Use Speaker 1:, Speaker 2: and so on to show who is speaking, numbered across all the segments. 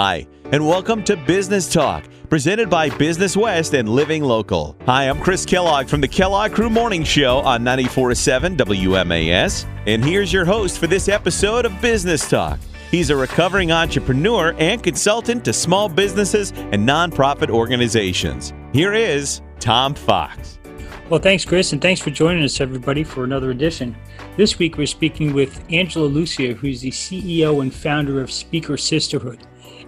Speaker 1: Hi, and welcome to Business Talk, presented by Business West and Living Local. Hi, I'm Chris Kellogg from the Kellogg Krew Morning Show on 94.7 WMAS, and here's your host for this episode of Business Talk. He's a recovering entrepreneur and consultant to small businesses and nonprofit organizations. Here is Tom Fox.
Speaker 2: Well, thanks, Chris, and thanks for joining us, everybody, for another edition. This week, we're speaking with Angela Lussier, who's the CEO and founder of Speaker Sisterhood.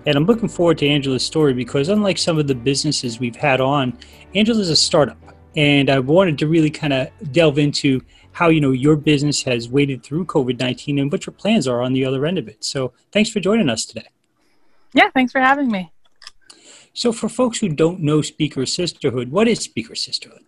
Speaker 2: And I'm looking forward to Angela's story because, unlike some of the businesses we've had on, Angela's a startup. And I wanted to really kind of delve into how you know your business has waded through COVID-19 and what your plans are on the other end of it. So, thanks for joining us today.
Speaker 3: Yeah, thanks for having me.
Speaker 2: So, for folks who don't know Speaker Sisterhood, what is Speaker Sisterhood?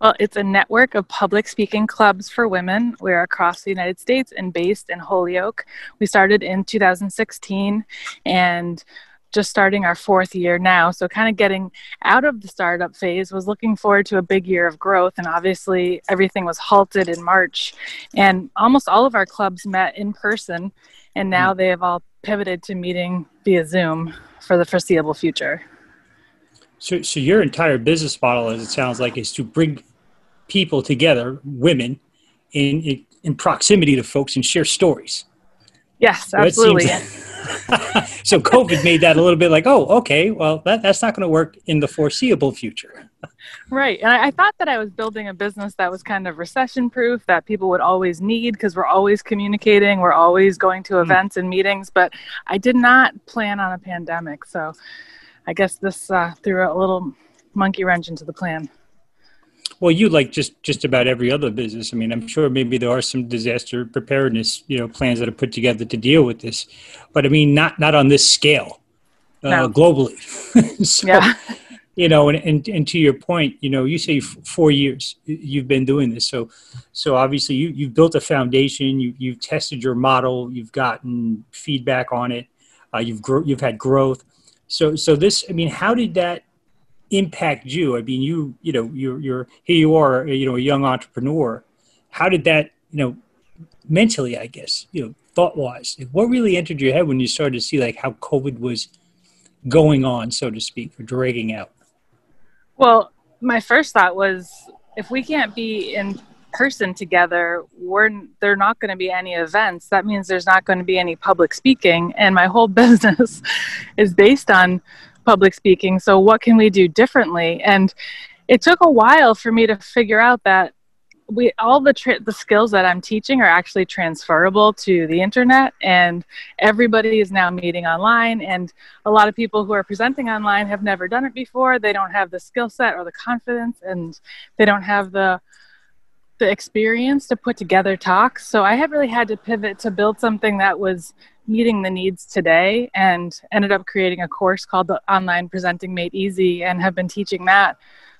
Speaker 3: Well, it's a network of public speaking clubs for women. We're across the United States and based in Holyoke. We started in 2016 and just starting our fourth year now. So, kind of getting out of the startup phase, was looking forward to a big year of growth. And obviously, everything was halted in March. And almost all of our clubs met in person. And now mm. they have all pivoted to meeting via Zoom for the foreseeable future.
Speaker 2: So, so your entire business model, as it sounds like, is to bring people together, women, in in, in proximity to folks and share stories.
Speaker 3: Yes, absolutely.
Speaker 2: so COVID made that a little bit like, oh, okay, well, that, that's not going to work in the foreseeable future.
Speaker 3: right. And I, I, thought that I was building a business that was kind of recession proof, that people would always need because we're always communicating, we're always going to hmm. events mm. and meetings, but I did not plan on a pandemic. So I guess this uh, threw a little monkey wrench into the plan.
Speaker 2: Well, you like just just about every other business. I mean, I'm sure maybe there are some disaster preparedness, you know, plans that are put together to deal with this, but I mean, not not on this scale, uh, no. globally. so, yeah. You know, and, and and to your point, you know, you say four years you've been doing this, so so obviously you you've built a foundation, you you've tested your model, you've gotten feedback on it, uh, you've gro- you've had growth. So so this, I mean, how did that impact you? I mean, you you know you're you're here you are you know a young entrepreneur. How did that you know mentally? I guess you know thought wise, what really entered your head when you started to see like how COVID was going on, so to speak, or dragging out?
Speaker 3: Well, my first thought was if we can't be in person together we're there not going to be any events that means there's not going to be any public speaking and my whole business is based on public speaking. So, what can we do differently? And it took a while for me to figure out that we all the tra- the skills that I'm teaching are actually transferable to the internet, and everybody is now meeting online. And a lot of people who are presenting online have never done it before. They don't have the skill set or the confidence, and they don't have the the experience to put together talks. So I have really had to pivot to build something that was meeting the needs today and ended up creating a course called the Online Presenting Made Easy and have been teaching that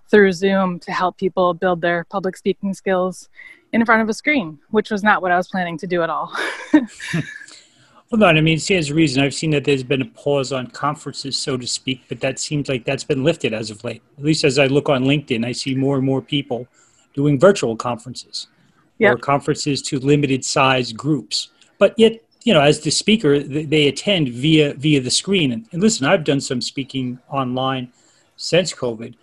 Speaker 3: through Zoom to help people build their public speaking skills in front of a screen, which was not what I was planning to do at all.
Speaker 2: Hold on, I mean, stands a reason. I've seen that there's been a pause on conferences, so to speak, but that seems like that's been lifted as of late. At least as I look on LinkedIn, I see more and more people doing virtual conferences yep. or conferences to limited size groups. But yet you know, as the speaker, they attend via via the screen. And, and listen, I've done some speaking online since COVID.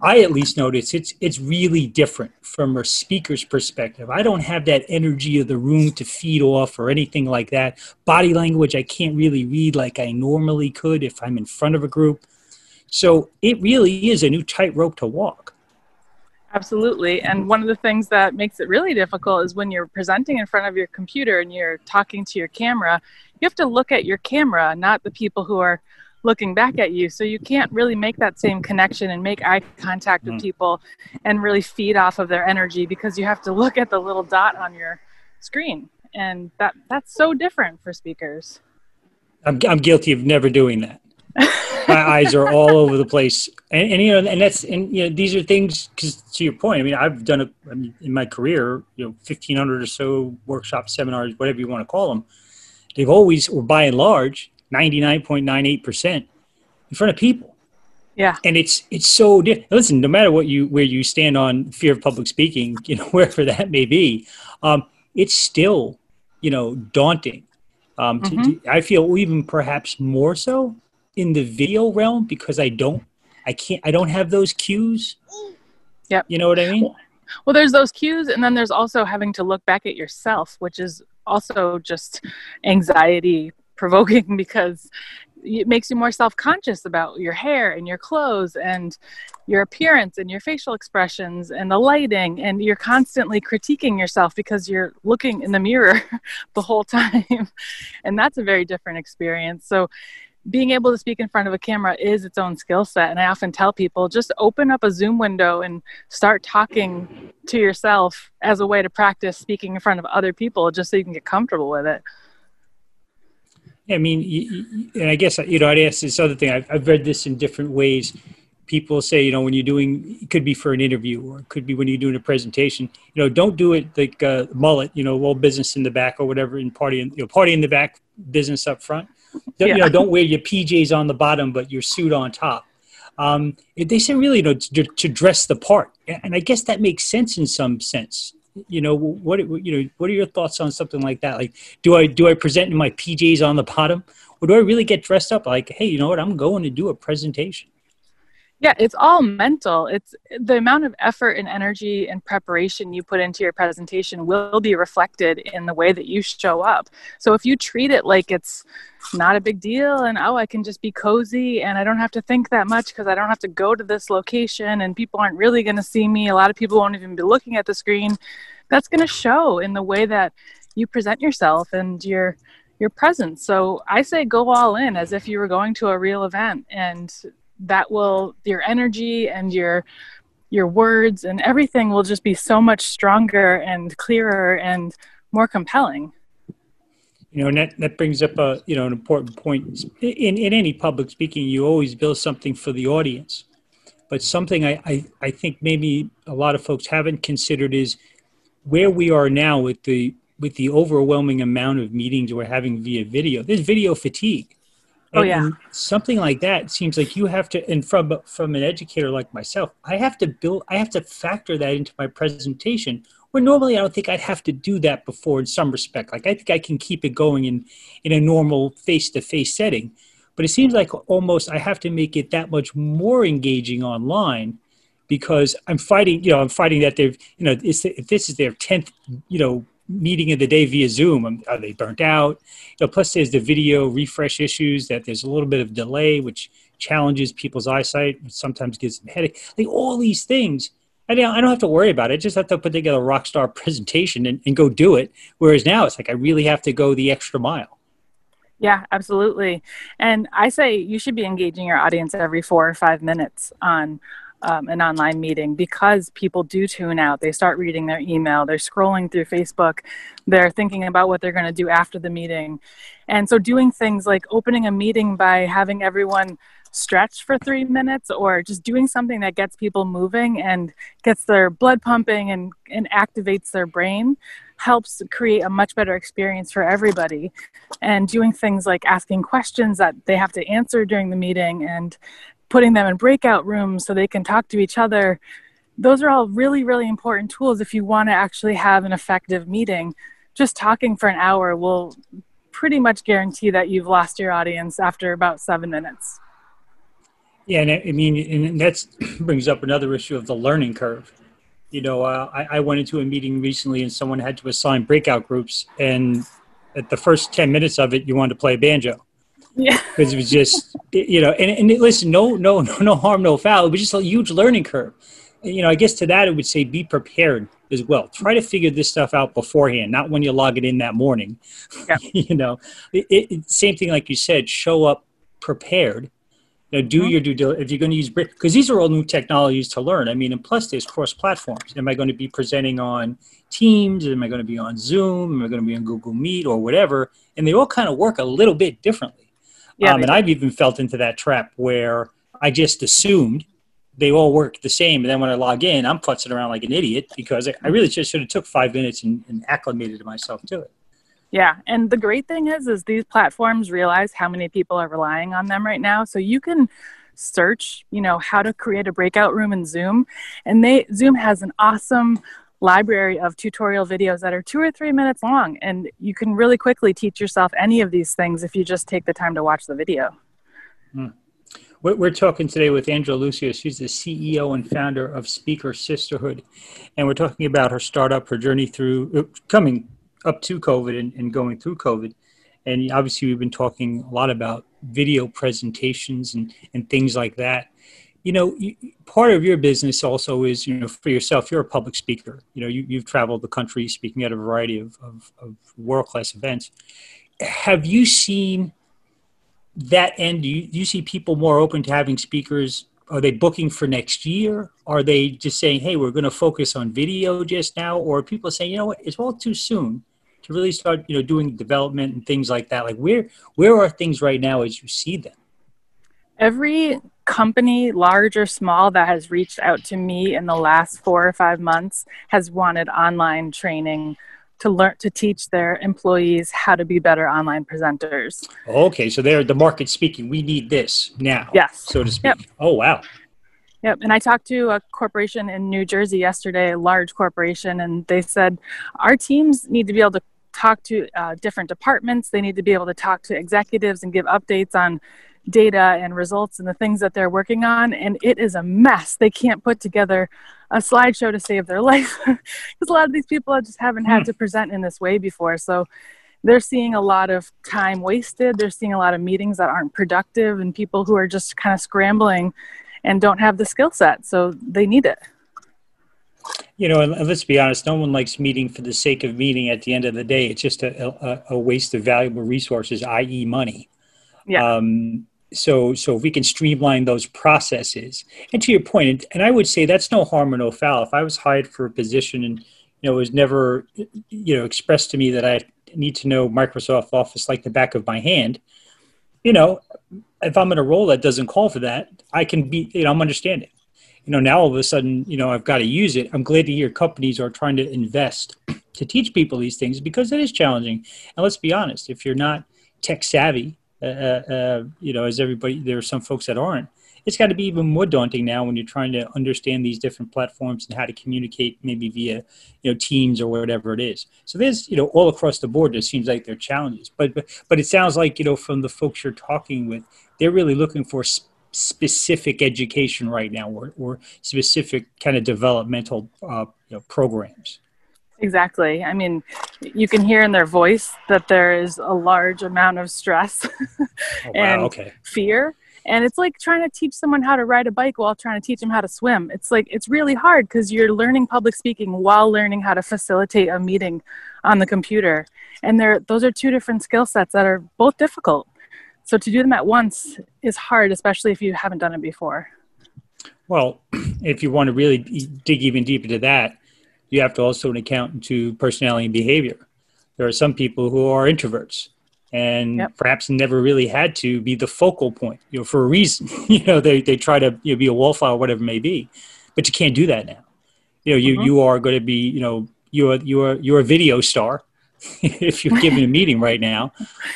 Speaker 2: I at least notice it's it's really different from a speaker's perspective. I don't have that energy of the room to feed off or anything like that. Body language I can't really read like I normally could if I'm in front of a group. So it really is a new tightrope to walk.
Speaker 3: Absolutely. And one of the things that makes it really difficult is when you're presenting in front of your computer and you're talking to your camera, you have to look at your camera, not the people who are looking back at you. So you can't really make that same connection and make eye contact with mm. people and really feed off of their energy because you have to look at the little dot on your screen. And that that's so different for speakers.
Speaker 2: I'm, I'm guilty of never doing that my eyes are all over the place, and, and, you know, and that's and you know, these are things because to your point, I mean, I've done it mean, in my career, you know, fifteen hundred or so workshops, seminars, whatever you want to call them. They've always, or by and large, ninety nine point nine eight percent in front of people.
Speaker 3: Yeah,
Speaker 2: and it's it's so different. Listen, no matter what you where you stand on fear of public speaking, you know, wherever that may be, um, it's still you know daunting Um, mm-hmm. to, to, I feel even perhaps more so in the video realm because I don't, I can't, I don't have those cues.
Speaker 3: Yep.
Speaker 2: You know what I mean?
Speaker 3: Well, there's those cues, and then there's also having to look back at yourself, which is also just anxiety provoking because it makes you more self-conscious about your hair and your clothes and your appearance and your facial expressions and the lighting and you're constantly critiquing yourself because you're looking in the mirror the whole time and that's a very different experience so being able to speak in front of a camera is its own skill set and i often tell people just open up a zoom window and start talking to yourself as a way to practice speaking in front of other people just so you can get comfortable with it
Speaker 2: I mean, and I guess you know, I'd ask this other thing. I've, I've read this in different ways. People say, you know, when you're doing, it could be for an interview or it could be when you're doing a presentation. You know, don't do it like mullet. You know, all business in the back or whatever, and party in, you know, party in the back, business up front. Yeah. You know, don't wear your PJs on the bottom, but your suit on top. Um, they say really, you know, to, to dress the part, and I guess that makes sense in some sense. You know what you know what are your thoughts on something like that? Like do i do i present in my pjs on the bottom? Or do i really get dressed up like hey you know what? I'm going to do a presentation
Speaker 3: yeah it's all mental. It's the amount of effort and energy and preparation you put into your presentation will be reflected in the way that you show up. So if you treat it like it's not a big deal and oh i can just be cozy and i don't have to think that much because i don't have to go to this location and people aren't really going to see me a lot of people won't even be looking at the screen that's going to show in the way that you present yourself and your your presence. So i say go all in as if you were going to a real event and that will your energy and your your words and everything will just be so much stronger and clearer and more compelling.
Speaker 2: You know and that, that brings up a you know an important point. In, in any public speaking you always build something for the audience. But something I, I, I think maybe a lot of folks haven't considered is where we are now with the with the overwhelming amount of meetings we're having via video. There's video fatigue
Speaker 3: Oh yeah.
Speaker 2: something like that seems like you have to, and from from an educator like myself, I have to build, I have to factor that into my presentation. Where normally I don't think I'd have to do that before in some respect. Like I think I can keep it going in in a normal face to face setting, but it seems like almost I have to make it that much more engaging online because I'm fighting. You know, I'm fighting that they've, you know, if this is their tenth, you know, meeting of the day via Zoom. Um, are they burnt out? You know, plus, there's the video refresh issues that there's a little bit of delay, which challenges people's eyesight, which sometimes gives them headache. Like all these things, I don't, I don't have to worry about it. I just have to put together a rock star presentation and, and go do it. Whereas now it's like I really have to go the extra mile.
Speaker 3: Yeah, absolutely. And I say you should be engaging your audience every four or five minutes on um, an online meeting because people do tune out. They start reading their email, they're scrolling through Facebook, they're thinking about what they're going to do after the meeting. And so, doing things like opening a meeting by having everyone stretch for three minutes or just doing something that gets people moving and gets their blood pumping and, and activates their brain helps create a much better experience for everybody and doing things like asking questions that they have to answer during the meeting and putting them in breakout rooms so they can talk to each other. Those are all really really important tools if you want to actually have an effective meeting. Just talking for an hour will pretty much guarantee that you've lost your audience after about seven minutes.
Speaker 2: Yeah and i mean and that brings up another issue of the learning curve. You know uh, I, I went into a meeting recently and someone had to assign breakout groups and at the first 10 minutes of it you wanted to play banjo
Speaker 3: yeah.
Speaker 2: Because it was just, you know, and, and listen, no, no, no, no harm, no foul. It was just a huge learning curve. You know, I guess to that, it would say be prepared as well. Try to figure this stuff out beforehand, not when you log it in that morning. Yeah. you know, it, it, same thing like you said, show up prepared. You know, do mm-hmm. your due diligence. If you're going to use because these are all new technologies to learn. I mean, and plus there's cross platforms. Am I going to be presenting on Teams? Am I going to be on Zoom? Am I going to be on Google Meet or whatever? And they all kind of work a little bit differently. Yeah, um, and I've even felt into that trap where I just assumed they all work the same, and then when I log in, I'm futzing around like an idiot because I really just should have took five minutes and, and acclimated myself to it.
Speaker 3: Yeah, and the great thing is, is these platforms realize how many people are relying on them right now, so you can search, you know, how to create a breakout room in Zoom, and they Zoom has an awesome library of tutorial videos that are two or three minutes long. And you can really quickly teach yourself any of these things if you just take the time to watch the video.
Speaker 2: Hmm. We're talking today with Angela Lussier. She's the CEO and founder of Speaker Sisterhood. And we're talking about her startup, her journey through uh, coming up to COVID and, and going through COVID. And obviously, we've been talking a lot about video presentations and, and things like that you know part of your business also is you know for yourself you're a public speaker. You know you, have traveled the country speaking at a variety of, of, of world-class events. Have you seen that end? Do you, do you see people more open to having speakers? Are they booking for next year? Are they just saying hey we're going to focus on video just now or people saying you know what? It's all too soon to really start you know doing development and things like that. Like where where are things right now as you see them?
Speaker 3: Every company, large or small, that has reached out to me in the last four or five months has wanted online training to learn to teach their employees how to be better online presenters.
Speaker 2: Okay, so they're the market speaking. We need this now.
Speaker 3: Yes.
Speaker 2: So to speak. Yep. Oh wow.
Speaker 3: Yep. And I talked to a corporation in New Jersey yesterday, a large corporation, and they said our teams need to be able to talk to uh, different departments. They need to be able to talk to executives and give updates on data and results and the things that they're working on and it is a mess they can't put together a slideshow to save their life because a lot of these people just haven't had hmm. to present in this way before so they're seeing a lot of time wasted they're seeing a lot of meetings that aren't productive and people who are just kind of scrambling and don't have the skill set so they need it
Speaker 2: you know, and let's be honest, no one likes meeting for the sake of meeting at the end of the day. It's just a, a, a waste of valuable resources, i.e., money.
Speaker 3: Yeah. Um,
Speaker 2: so so if we can streamline those processes. And to your point and i would say that's no harm or no foul. If i was hired for a position and you know it was never you know expressed to me that i need to know microsoft office like the back of my hand you know if i'm in a role that doesn't call for that i can be you know i'm understanding. You know now all of a sudden you know i've got to use it. I'm glad to hear companies are trying to invest to teach people these things because it is challenging. And let's be honest if you're not tech savvy uh, uh, uh, you know, as everybody, there are some folks that aren't. It's got to be even more daunting now when you're trying to understand these different platforms and how to communicate, maybe via, you know, Teams or whatever it is. So there's, you know, all across the board, it seems like there are challenges. But but, but it sounds like, you know, from the folks you're talking with, they're really looking for sp- specific education right now, or, or specific kind of developmental, uh, you know, programs.
Speaker 3: Exactly. I mean, you can hear in their voice that there is a large amount of stress oh, and okay. fear. And it's like trying to teach someone how to ride a bike while trying to teach them how to swim. It's like, it's really hard because you're learning public speaking while learning how to facilitate a meeting on the computer. And there, those are two different skill sets that are both difficult. So to do them at once is hard, especially if you haven't done it before.
Speaker 2: Well, if you want to really dig even deeper into that, you have to also an account to personality and behavior. There are some people who are introverts and yep. perhaps never really had to be the focal point, you know, for a reason. you know, they, they try to you know, be a wallflower, whatever it may be, but you can't do that now. You know, you, mm-hmm. you are going to be, you know, you're, you're, you're a video star if you're giving a meeting right now.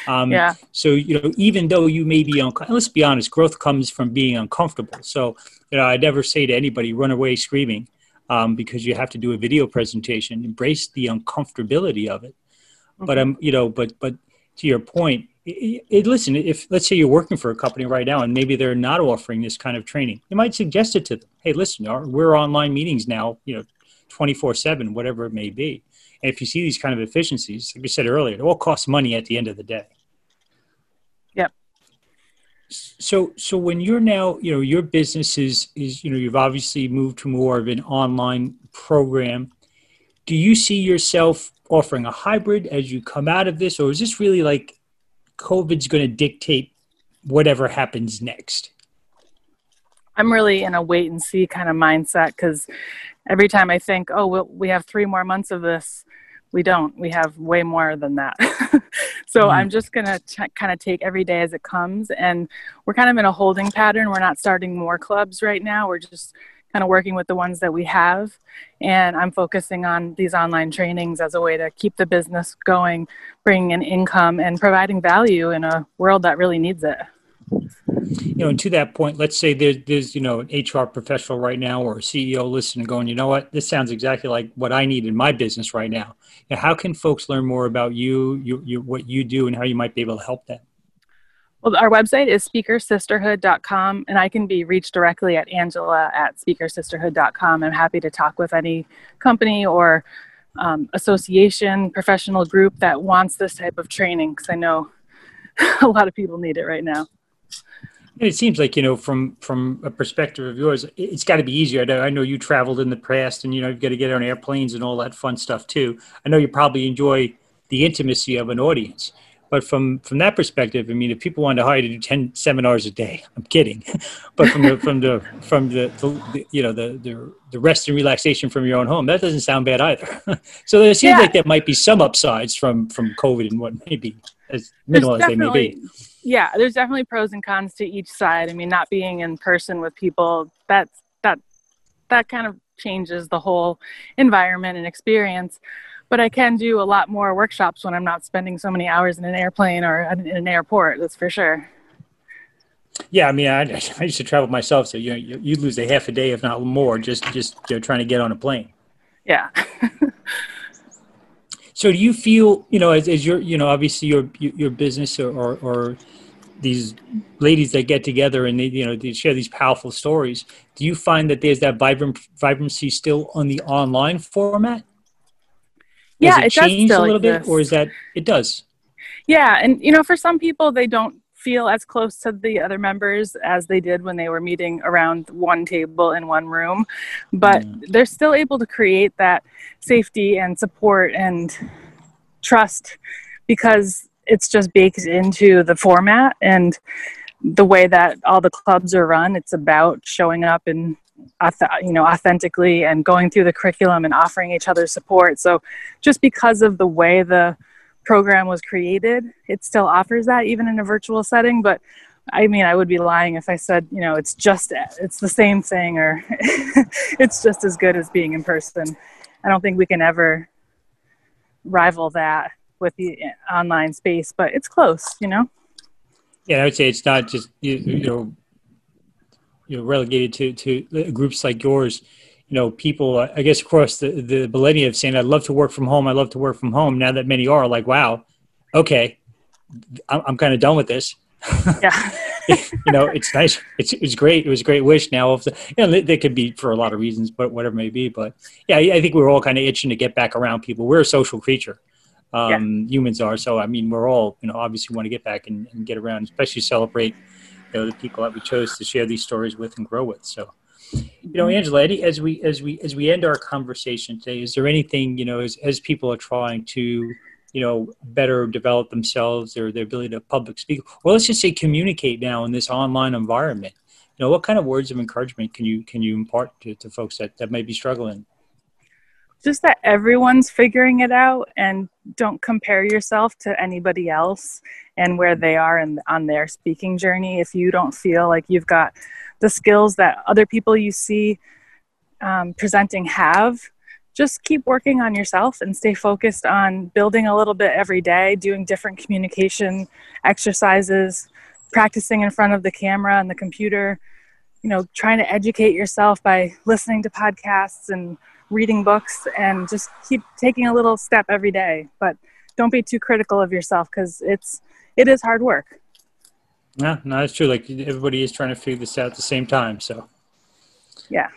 Speaker 3: Um, yeah.
Speaker 2: So, you know, even though you may be, uncomfortable, let's be honest, growth comes from being uncomfortable. So, you know, I never say to anybody, run away screaming um, because you have to do a video presentation. Embrace the uncomfortability of it. Mm-hmm. But I'm, um, you know, but but to your point, it, it, listen, if let's say you're working for a company right now and maybe they're not offering this kind of training, you might suggest it to them. Hey, listen, we're online meetings now, you know, 24 seven, whatever it may be. And if you see these kind of efficiencies, like we said earlier, it all costs money at the end of the day. So, so when you're now, you know, your business is, is, you know, you've obviously moved to more of an online program. Do you see yourself offering a hybrid as you come out of this, or is this really like COVID's going to dictate whatever happens next?
Speaker 3: I'm really in a wait and see kind of mindset because every time I think, oh, well, we have three more months of this, we don't. We have way more than that. so mm. I'm just going to kind of take every day as it comes. And we're kind of in a holding pattern. We're not starting more clubs right now. We're just kind of working with the ones that we have. And I'm focusing on these online trainings as a way to keep the business going, bringing in income, and providing value in a world that really needs it.
Speaker 2: You know, and to that point, let's say there's, there's, you know, an HR professional right now or a CEO listening going, you know what, this sounds exactly like what I need in my business right now. How can folks learn more about you, you, you, what you do and how you might be able to help them?
Speaker 3: Well, our website is speakersisterhood.com, and I can be reached directly at angela at speakersisterhood.com. I'm happy to talk with any company or um, association, professional group that wants this type of training because I know a lot of people need it right now.
Speaker 2: It seems like you know, from from a perspective of yours, it's got to be easier. I know you traveled in the past, and you know you've got to get on airplanes and all that fun stuff too. I know you probably enjoy the intimacy of an audience. But from from that perspective, I mean, if people wanted to hire you to do ten seminars a day, I'm kidding. but from the from the from the, the, you know the, the the rest and relaxation from your own home, that doesn't sound bad either. so it seems yeah. like there might be some upsides from from COVID and what may be as minimal as they may be.
Speaker 3: Yeah, there's definitely pros and cons to each side. I mean, not being in person with people that's that that kind of changes the whole environment and experience but I can do a lot more workshops when I'm not spending so many hours in an airplane or in an airport. That's for sure.
Speaker 2: Yeah, I mean, I, I used to travel myself, so you know, you, you lose a half a day, if not more, just just you know, trying to get on a plane.
Speaker 3: Yeah.
Speaker 2: so, do you feel, you know, as, as your, you know, obviously your your business or, or, or these ladies that get together and they, you know, they share these powerful stories. Do you find that there's that vibrant vibrancy still on the online format?
Speaker 3: yeah, it,
Speaker 2: it changed
Speaker 3: a
Speaker 2: little
Speaker 3: exist.
Speaker 2: bit, or is that it does?
Speaker 3: Yeah, and you know, for some people, they don't feel as close to the other members as they did when they were meeting around one table in one room, but mm. they're still able to create that safety and support and trust because it's just baked into the format and the way that all the clubs are run. It's about showing up and you know authentically and going through the curriculum and offering each other support. So just because of the way the program was created it still offers that even in a virtual setting. But i mean i would be lying if i said you know it's just it's the same thing or it's just as good as being in person. I don't think we can ever rival that with the eh, online space but it's close you know?
Speaker 2: Yeah i would say it's not just you, you know you know relegated to to groups like yours. You know people uh, i guess across the the millennia of saying i'd love to work from home i love to work from home now that many are like wow okay i'm, I'm kind of done with this.
Speaker 3: Yeah.
Speaker 2: You know it's nice. It's, it's great. It was a great wish. Now of the you know they, they, could be for a lot of reasons but whatever may be. But yeah i think we're all kind of itching to get back around people. We're a social creature um, yeah. humans are so i mean we're all you know obviously want to get back and, and get around especially celebrate you know, the people that we chose to share these stories with and grow with. So, you know, mm-hmm. Angela, Eddie, as we as we as we end our conversation today, is there anything you know as as people are trying to you know better develop themselves or their ability to public speak, or let's just say communicate now in this online environment? You know, what kind of words of encouragement can you can you impart to, to folks that that may be struggling?
Speaker 3: Just that everyone's figuring it out and don't compare yourself to anybody else and where they are in, on their speaking journey. If you don't feel like you've got the skills that other people you see um, presenting have just keep working on yourself and stay focused on building a little bit every day doing different communication exercises practicing in front of the camera and the computer you know trying to educate yourself by listening to podcasts and reading books and just keep taking a little step every day. But don't be too critical of yourself because it's it is hard work.
Speaker 2: Yeah, no it's true. Like everybody is trying to figure this out at the same time so.
Speaker 3: Yeah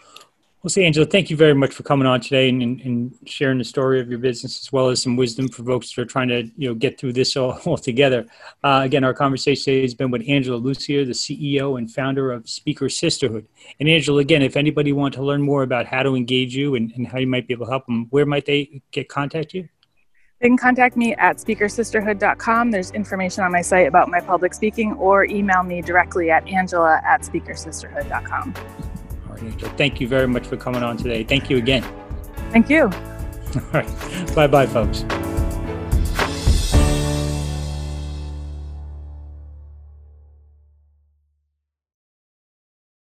Speaker 2: well, see, Angela, thank you very much for coming on today and, and, sharing the story of your business as well as some wisdom for folks that are trying to you know get through this all, all together. Uh, again, our conversation today has been with Angela Lussier, the CEO and founder of Speaker Sisterhood. And Angela, again, if anybody want to learn more about how to engage you and, and how you might be able to help them, where might they get contact you?
Speaker 3: They can contact me at speakersisterhood.com. There's information on my site about my public speaking, or email me directly at angela at speakersisterhood.com.
Speaker 2: Thank you very much for coming on today. Thank you again.
Speaker 3: Thank you.
Speaker 2: All right. Bye bye, folks.